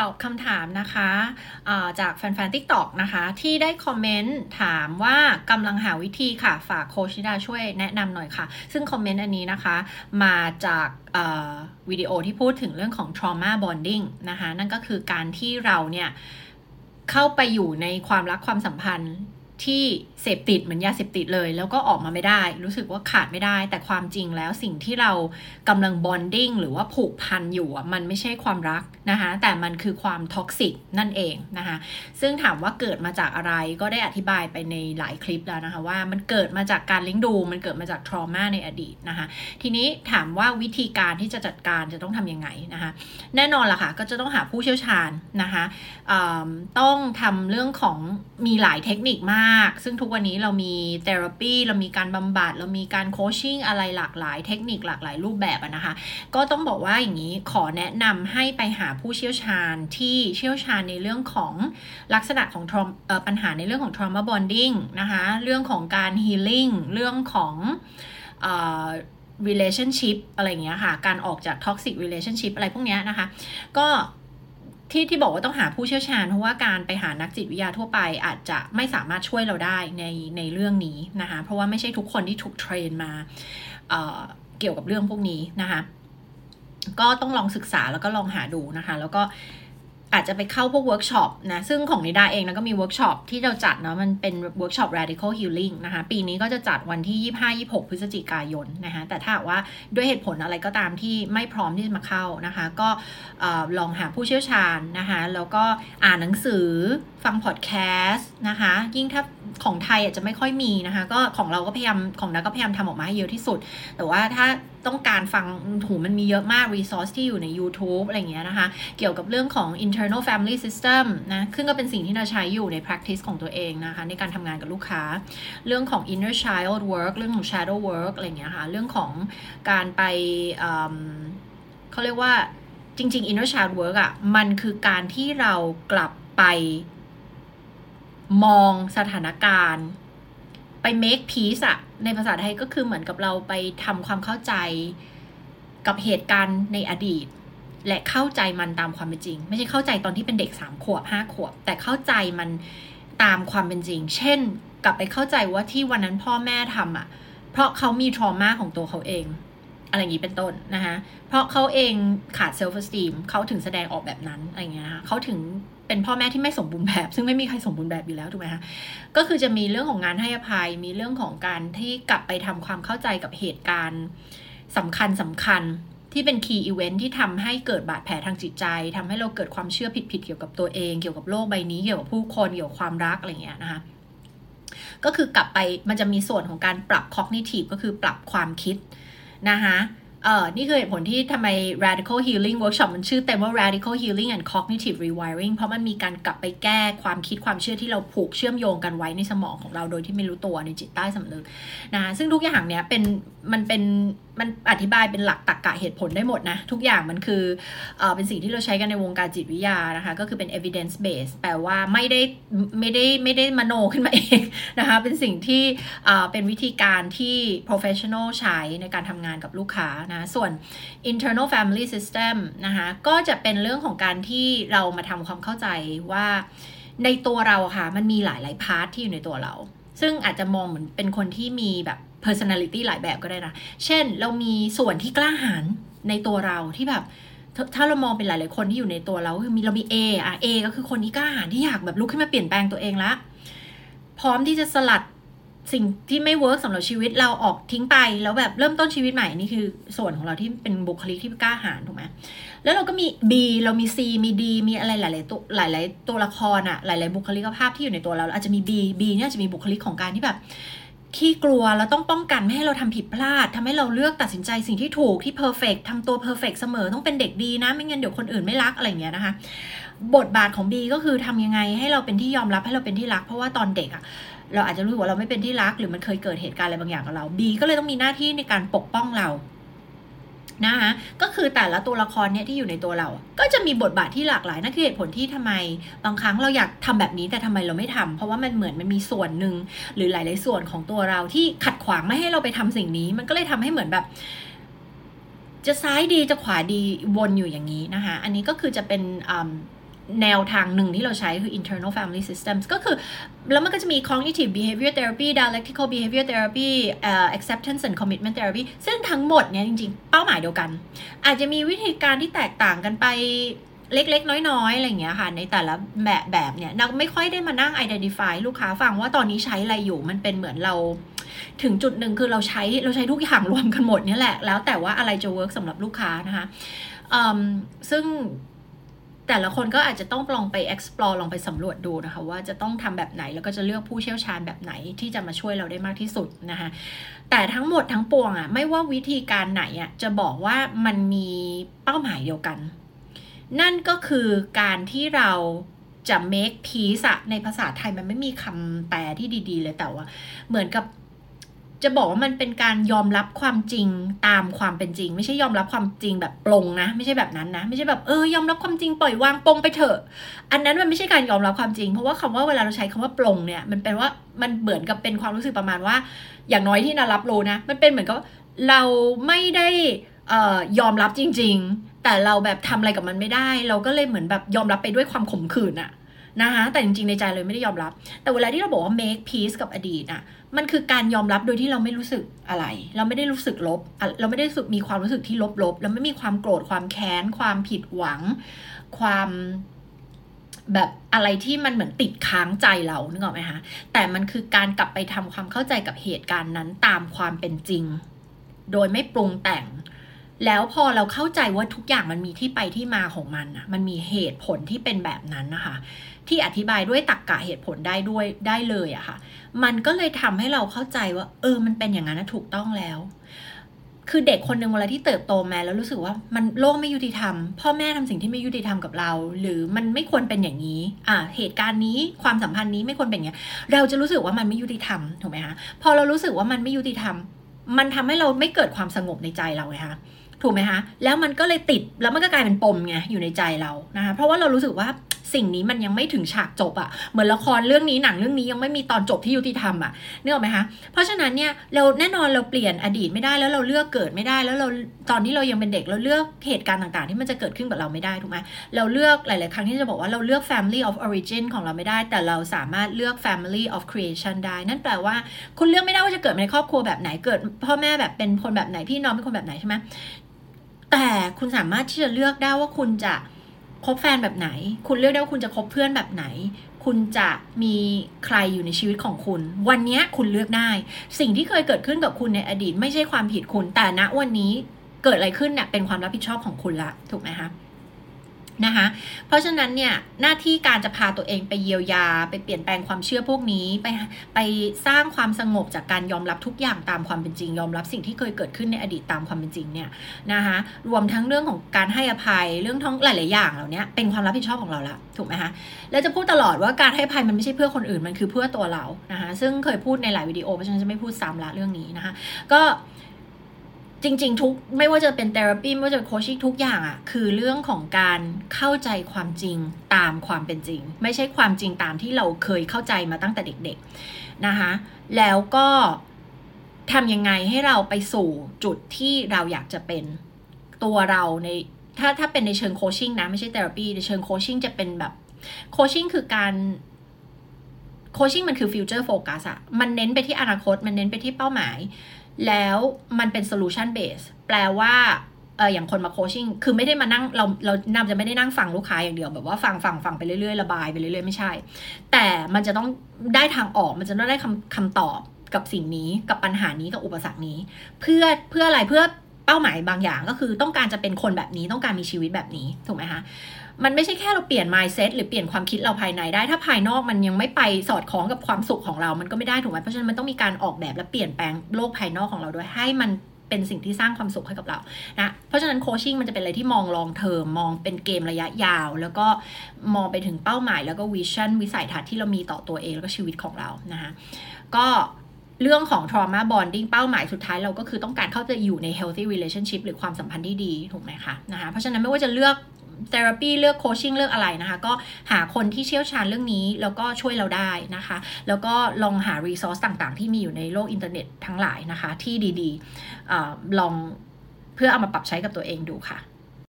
ตอบคำถามนะคะจากแฟนๆ TikTok นะคะ ที่ได้คอมเมนต์ถามว่ากำลังหาวิธีค่ะ ฝากโคชิดาช่วยแนะนำหน่อยค่ะ ซึ่งคอมเมนต์อันนี้นะคะ มาจากวิดีโอที่พูดถึงเรื่องของ trauma bonding นะคะ นั่นก็คือการที่เราเนี่ย เข้าไปอยู่ในความรักความสัมพันธ์ ที่เสพติดเหมือนยาเสพติดเลย แล้วก็ออกมาไม่ได้ รู้สึกว่าขาดไม่ได้ แต่ความจริงแล้วสิ่งที่เรากำลัง bonding หรือว่าผูกพันอยู่มันไม่ใช่ความรักนะคะแต่มันคือความ toxic นั่นเองนะคะซึ่งถามว่าเกิดมาจากอะไรก็ได้อธิบายไปในหลายคลิปแล้วนะคะว่ามันเกิดมาจากการเลี้ยงดู มันเกิดมาจาก trauma ในอดีตนะคะทีนี้ถามว่าวิธีการที่จะจัดการจะต้องทำยังไงนะคะแน่นอนล่ะค่ะก็จะต้องหาผู้เชี่ยวชาญนะคะต้องทำเรื่องของมีหลายเทคนิคมากๆ ซึ่งทุกวันนี้เรามีเทอราปีเรามีการบำบัด เรามีการโคชชิ่งอะไรหลากหลาย เทคนิคหลากหลายรูปแบบนะคะ ก็ต้องบอกว่าอย่างนี้ขอแนะนำให้ไปหาผู้เชี่ยวชาญที่เชี่ยวชาญในเรื่องของลักษณะของปัญหาในเรื่องของ trauma bonding นะคะ เรื่องของการ healing เรื่องของ relationship อะไรเงี้ยค่ะ การออกจาก toxic relationship อะไรพวกนี้นะคะ ก็ ที่ที่บอกว่าต้องหาผู้เชี่ยวชาญเพราะว่าการไปหานักจิตวิทยาทั่วไปอาจจะไม่สามารถช่วยเราได้ในในเรื่องนี้นะคะเพราะว่าไม่ใช่ทุกคนที่ถูก train มาเกี่ยวกับเรื่องพวกนี้นะคะก็ต้องลองศึกษาแล้วก็ลองหาดูนะคะ แล้วก็ อาจจะไปเข้าพวกเวิร์กช็อปนะ ซึ่งของนิดาเองนะก็มีเวิร์กช็อปที่เราจัดเนาะมันเป็นเวิร์กช็อป radical healing นะคะ ปีนี้ก็จะจัดวันที่ 25-26 พฤศจิกายนนะคะแต่ถ้าว่าด้วยเหตุผลอะไรก็ตามที่ไม่พร้อมที่จะมาเข้านะคะ ก็ลองหาผู้เชี่ยวชาญนะคะ แล้วก็อ่านหนังสือฟังพอดแคสต์นะคะ ยิ่งถ้า ของไทยอาจจะไม่ค่อยมีนะคะ ก็ของเราก็พยายามของนักก็พยายามทำออกมาให้เยอะที่สุด แต่ว่าถ้าต้องการฟังถูมันมีเยอะมาก resource ที่อยู่ใน YouTube อะไรเงี้ยนะคะ เกี่ยวกับเรื่องของ internal family system นะซึ่งก็เป็นสิ่งที่เราใช้อยู่ใน practice ของตัวเองนะคะ ในการทำงานกับลูกค้า เรื่องของ inner child work เรื่องของ shadow work อะไรเงี้ยค่ะ เรื่องของการไปเขาเรียกว่าจริง ๆ inner child work อะ่ะ มันคือการที่เรากลับไป มองสถานการณ์ ไป make peace อะในภาษาไทยก็คือเหมือนกับเราไปทำความเข้าใจกับเหตุการณ์ในอดีต และเข้าใจมันตามความเป็นจริง ไม่ใช่เข้าใจตอนที่เป็นเด็กสามขวบห้าขวบ แต่เข้าใจมันตามความเป็นจริง เช่น กลับไปเข้าใจว่าที่วันนั้นพ่อแม่ทำอะเพราะเขามี trauma ของตัวเขาเองอะไรอย่างนี้เป็นต้นนะคะ เพราะเขาเองขาด self-esteem เขาถึงแสดงออกแบบนั้นอะไรเงี้ยนะคะเขาถึง เป็นพ่อแม่ที่ไม่สมบูรณ์แบบ ซึ่งไม่มีใครสมบูรณ์แบบอยู่แล้วถูกไหมคะก็คือจะมีเรื่องของการให้อภัย มีเรื่องของการที่กลับไปทำความเข้าใจกับเหตุการณ์สำคัญสำคัญที่เป็น key event ที่ทำให้เกิดบาดแผลทางจิตใจทำให้เราเกิดความเชื่อผิดๆเกี่ยวกับตัวเอง เกี่ยวกับโลกใบนี้ เกี่ยวกับผู้คนเกี่ยวกับความรักอะไรเงี้ยนะคะก็คือกลับไปมันจะมีส่วนของการปรับ cognitive ก็คือปรับความคิดนะคะ เออนี่คือเหตุผลที่ทำไม radical healing workshop มันชื่อเต็มว่า radical healing and cognitive rewiring เพราะมันมีการกลับไปแก้ความคิดความเชื่อที่เราผูกเชื่อมโยงกันไว้ในสมองของเราโดยที่ไม่รู้ตัวในจิตใต้สำนึกนะซึ่งทุกอย่างเนี้ยเป็นมันเป็นมันอธิบายเป็นหลักตรรกกะเหตุผลได้หมดนะ ทุกอย่างมันคือเออเป็นสิ่งที่เราใช้กันในวงการจิตวิทยานะคะ ก็คือเป็น evidence base แปลว่าไม่ได้ไม่ได้ไม่ได้มโนขึ้นมาเองนะคะ เป็นสิ่งที่เออเป็นวิธีการที่ professional ใช้ในการทำงานกับลูกค้านะส่วน internal family system นะคะก็จะเป็นเรื่องของการที่เรามาทำความเข้าใจว่าในตัวเราค่ะ มันมีหลายหลายพาร์ทที่อยู่ในตัวเรา ซึ่งอาจจะมองเหมือนเป็นคนที่มีแบบ personality หลายแบบก็ได้นะ เช่นเรามีส่วนที่กล้าหาญในตัวเราที่แบบถ้าเรามองเป็นหลาย ๆ คนที่อยู่ในตัวเราคือมีเรามี A อะ A ก็คือคนที่กล้าหาญที่อยากแบบลุกขึ้นมาเปลี่ยนแปลงตัวเองละพร้อมที่จะสลัด สิ่งที่ไม่ work สำหรับชีวิตเราออกทิ้งไป แล้วแบบเริ่มต้นชีวิตใหม่นี่คือส่วนของเราที่เป็นบุคลิกที่กล้าหาญถูกไหมแล้วเราก็มี B เรามี C มี D มีอะไรหลาย ๆ ตัวหลาย ๆ ตัวละครอะหลาย ๆ บุคลิกภาพที่อยู่ในตัวเราอาจจะมี B B เนี่ยจะมีบุคลิกของการที่แบบขี้กลัวเราต้องป้องกันไม่ให้เราทำผิดพลาดทำให้เราเลือกตัดสินใจสิ่งที่ถูกที่ perfect ทำตัว perfect เสมอต้องเป็นเด็กดีนะ ไม่งั้นเดี๋ยวคนอื่นไม่รักอะไรเงี้ยนะคะ บทบาทของบีก็คือทำยังไงให้เราเป็นที่ยอมรับให้เราเป็นที่รัก เพราะว่าตอนเด็กอะ เราอาจจะรู้ว่าเราไม่เป็นที่รัก หรือมันเคยเกิดเหตุการณ์อะไรบางอย่างกับเราบีก็เลยต้องมีหน้าที่ในการปกป้องเรานะคะก็คือแต่ละตัวละครเนี่ยที่อยู่ในตัวเรา ก็จะมีบทบาทที่หลากหลายนั่นคือเหตุผลที่ทำไม บางครั้งเราอยากทำแบบนี้แต่ทำไมเราไม่ทำเพราะว่ามันเหมือนมันมีส่วนหนึ่งหรือหลาย ๆ ส่วนของตัวเราที่ขัดขวางไม่ให้เราไปทำสิ่งนี้ มันก็เลยทำให้เหมือนแบบ จะซ้ายดีจะขวาดีวนอยู่อย่างนี้นะคะอันนี้ก็คือจะเป็น แนวทางหนึ่งที่เราใช้คือ internal family systems ก็คือ แล้วมันก็จะมี cognitive behavior therapy dialectical behavior therapy uh, acceptance and commitment therapy ซึ่งทั้งหมดเนี่ยจริงๆ เป้าหมายเดียวกัน อาจจะมีวิธีการที่แตกต่างกันไปเล็กๆ น้อยๆ อะไรอย่างเงี้ยค่ะ ในแต่ละแบบแบบเนี่ยเราไม่ค่อยได้มานั่ง identify ลูกค้าฟังว่าตอนนี้ใช้อะไรอยู่มันเป็นเหมือนเรา ถึงจุดหนึ่งคือเราใช้เราใช้ทุกอย่างรวมกันหมดเนี่ยแหละ แล้วแต่ว่าอะไรจะ work สำหรับลูกค้านะคะซึ่ง แต่ละคนก็อาจจะต้องลองไป explore ลองไปสำรวจดูนะคะว่าจะต้องทำแบบไหนแล้วก็จะเลือกผู้เชี่ยวชาญแบบไหนที่จะมาช่วยเราได้มากที่สุดนะคะแต่ทั้งหมดทั้งปวงอะ่ะไม่ว่าวิธีการไหนอะ่ะจะบอกว่ามันมีเป้าหมายเดียวกัน นั่นก็คือการที่เราจะ make peace ในภาษาไทยมันไม่มีคำแปลที่ดี ๆ เลยแต่ว่า เหมือนกับ จะบอกว่ามันเป็นการยอมรับความจริงตามความเป็นจริง ไม่ใช่ยอมรับความจริงแบบปลงนะ ไม่ใช่แบบนั้นนะ ไม่ใช่แบบเออยอมรับความจริงปล่อยวางปลงไปเถอะ อันนั้นมันไม่ใช่การยอมรับความจริง เพราะว่าคำว่าเวลาเราใช้คำว่าปลงเนี่ยมันเป็นว่ามันเหมือนกับเป็นความรู้สึกประมาณว่า อย่างน้อยที่นารับรู้นะ มันเป็นเหมือนกับเราไม่ได้อ่อยอมรับจริง ๆ แต่เราแบบทำอะไรกับมันไม่ได้ เราก็เลยเหมือนแบบยอมรับไปด้วยความขมขื่นอะ นะคะแต่จริงๆในใจเลยไม่ได้ยอมรับ แต่เวลาที่เราบอกว่า make peace กับอดีตอะมันคือการยอมรับโดยที่เราไม่รู้สึกอะไร เราไม่ได้รู้สึกลบ เราไม่ได้รู้สึกมีความรู้สึกที่ลบๆเราไม่มีความโกรธความแค้น ความผิดหวัง ความแบบอะไรที่มันเหมือนติดค้างใจเรานึกออกไหมคะแต่มันคือการกลับไปทำความเข้าใจกับเหตุการณ์นั้นตามความเป็นจริง โดยไม่ปรุงแต่ง แล้วพอเราเข้าใจว่าทุกอย่างมันมีที่ไปที่มาของมันอะมันมีเหตุผลที่เป็นแบบนั้นนะคะ ที่อธิบายด้วยตรรกกะเหตุผลได้ด้วยได้เลยอะค่ะ มันก็เลยทำให้เราเข้าใจว่า เออ มันเป็นอย่างนั้นนะถูกต้องแล้ว คือเด็กคนหนึ่งเวลาที่เติบโตมาแล้วรู้สึกว่ามันโลกไม่ยุติธรรม พ่อแม่ทำสิ่งที่ไม่ยุติธรรมกับเรา หรือมันไม่ควรเป็นอย่างนี้ อ่า เหตุการณ์นี้ความสัมพันธ์นี้ไม่ควรเป็นอย่างนี้เราจะรู้สึกว่ามันไม่ยุติธรรมถูกไหมคะพอเรารู้สึกว่ามันไม่ยุติธรรม มันทำให้เราไม่เกิดความสงบในใจเราไงคะถูกไหมคะแล้วมันก็เลยติดแล้วมันก็กลายเป็นปมไงอยู่ในใจเรานะคะเพราะว่าเรารู้สึกว่า สิ่งนี้มันยังไม่ถึงฉากจบอะ่ะเหมือนละครเรื่องนี้หนังเรื่องนี้ยังไม่มีตอนจบที่ยุติธรรมอะ่ะนึกออกไหมคะเพราะฉะนั้นเนี่ยเราแน่นอนเราเปลี่ยนอดีตไม่ได้แล้วเราเลือกเกิดไม่ได้ แล้วเราตอนที่เรายังเป็นเด็กเราเลือกเหตุการณ์ต่างๆ ที่มันจะเกิดขึ้นกับเราไม่ได้ถูกไหมเราเลือกหลาย ๆ ครั้งที่จะบอกว่าเราเลือก family of origin ของเราไม่ได้ แต่เราสามารถเลือก family of creation ได้ นั่นแปลว่า คุณเลือกไม่ได้ว่าจะเกิดในครอบครัวแบบไหนเกิด พ่อแม่แบบเป็นคนแบบไหนพี่น้องเป็นคนแบบไหนใช่ไหมแต่คุณสามารถที่จะเลือกได้ว่าคุณจะ คบแฟนแบบไหน คุณเลือกได้ว่าคุณจะคบเพื่อนแบบไหน คุณจะมีใครอยู่ในชีวิตของคุณ วันนี้คุณเลือกได้ สิ่งที่เคยเกิดขึ้นกับคุณในอดีต ไม่ใช่ความผิดคุณ แต่ณวันนี้เกิดอะไรขึ้นเนี่ยเป็นความรับผิดชอบของคุณละ ถูกไหมคะ นะคะ เพราะฉะนั้นเนี่ยหน้าที่การจะพาตัวเองไปเยียวยา ไปเปลี่ยนแปลงความเชื่อพวกนี้ ไปไปสร้างความสงบจากการยอมรับทุกอย่างตามความเป็นจริง ยอมรับสิ่งที่เคยเกิดขึ้นในอดีตตามความเป็นจริงเนี่ยนะคะรวมทั้งเรื่องของการให้อภัยเรื่องทั้งหลาย ๆ อย่างเหล่านี้เป็นความรับผิดชอบของเราละถูกไหมคะแล้วจะพูดตลอดว่าการให้อภัยมันไม่ใช่เพื่อคนอื่นมันคือเพื่อตัวเรานะคะซึ่งเคยพูดในหลายวิดีโอเพราะฉะนั้นจะไม่พูดซ้ำละเรื่องนี้นะคะก็ จริง ๆ ทุกไม่ว่าจะเป็นเทอราปีไม่ว่าจะเป็นโคชชิ่งทุกอย่างอะ่ะคือเรื่องของการเข้าใจความจริงตามความเป็นจริง ไม่ใช่ความจริงตามที่เราเคยเข้าใจมาตั้งแต่เด็กๆนะคะแล้วก็ทำยังไงให้เราไปสู่จุดที่เราอยากจะเป็นตัวเราในถ้าถ้าเป็นในเชิง coaching นะไม่ใช่ therapy ในเชิง coaching จะเป็นแบบ coaching คือการ coaching มันคือ future focus อะมันเน้นไปที่อนาคต มันเน้นไปที่เป้าหมาย แล้วมันเป็น solution base แปลว่าเอออย่างคนมา coaching คือไม่ได้มานั่งเราเรานำจะไม่ได้นั่งฟังลูกค้าอย่างเดียวแบบว่าฟังฟังฟังไปเรื่อยๆระบายไปเรื่อยๆไม่ใช่ แต่มันจะต้องได้ทางออกมันจะต้องได้คำคำตอบกับสิ่งนี้กับปัญหานี้กับอุปสรรคนี้ เพื่อเพื่ออะไรเพื่อเป้าหมายบางอย่างก็คือต้องการจะเป็นคนแบบนี้ต้องการมีชีวิตแบบนี้ถูกไหมคะ มันไม่ใช่แค่เราเปลี่ยน mindset หรือเปลี่ยนความคิดเราภายในได้ ถ้าภายนอกมันยังไม่ไปสอดคล้องกับความสุขของเรา มันก็ไม่ได้ถูกไหมเพราะฉะนั้นมันต้องมีการออกแบบและเปลี่ยนแปลงโลกภายนอกของเราด้วยให้มันเป็นสิ่งที่สร้างความสุขให้กับเรานะ เพราะฉะนั้นโคชชิ่งมันจะเป็นอะไรที่มองลองเทอมมองเป็นเกมระยะยาว แล้วก็มองไปถึงเป้าหมายแล้วก็ vision วิสัยทัศน์ที่เรามีต่อตัวเองแล้วก็ชีวิตของเรานะคะก็เรื่องของ trauma bonding เป้าหมายสุดท้ายเราก็คือต้องการเข้าจะอยู่ใน healthy relationship หรือความสัมพันธ์ที่ดี ถูกไหมคะนะคะเพราะฉะนั้นไม่ว่าจะเลือก therapy เลือก coaching เลือกอะไรนะคะ ก็หาคนที่เชี่ยวชาญเรื่องนี้ แล้วก็ช่วยเราได้นะคะ แล้วก็ลองหา resource ต่างๆ ที่มีอยู่ในโลกอินเทอร์เน็ตทั้งหลายนะคะ ที่ดีๆอลองเพื่อเอามาปรับใช้กับตัวเองดูค่ะ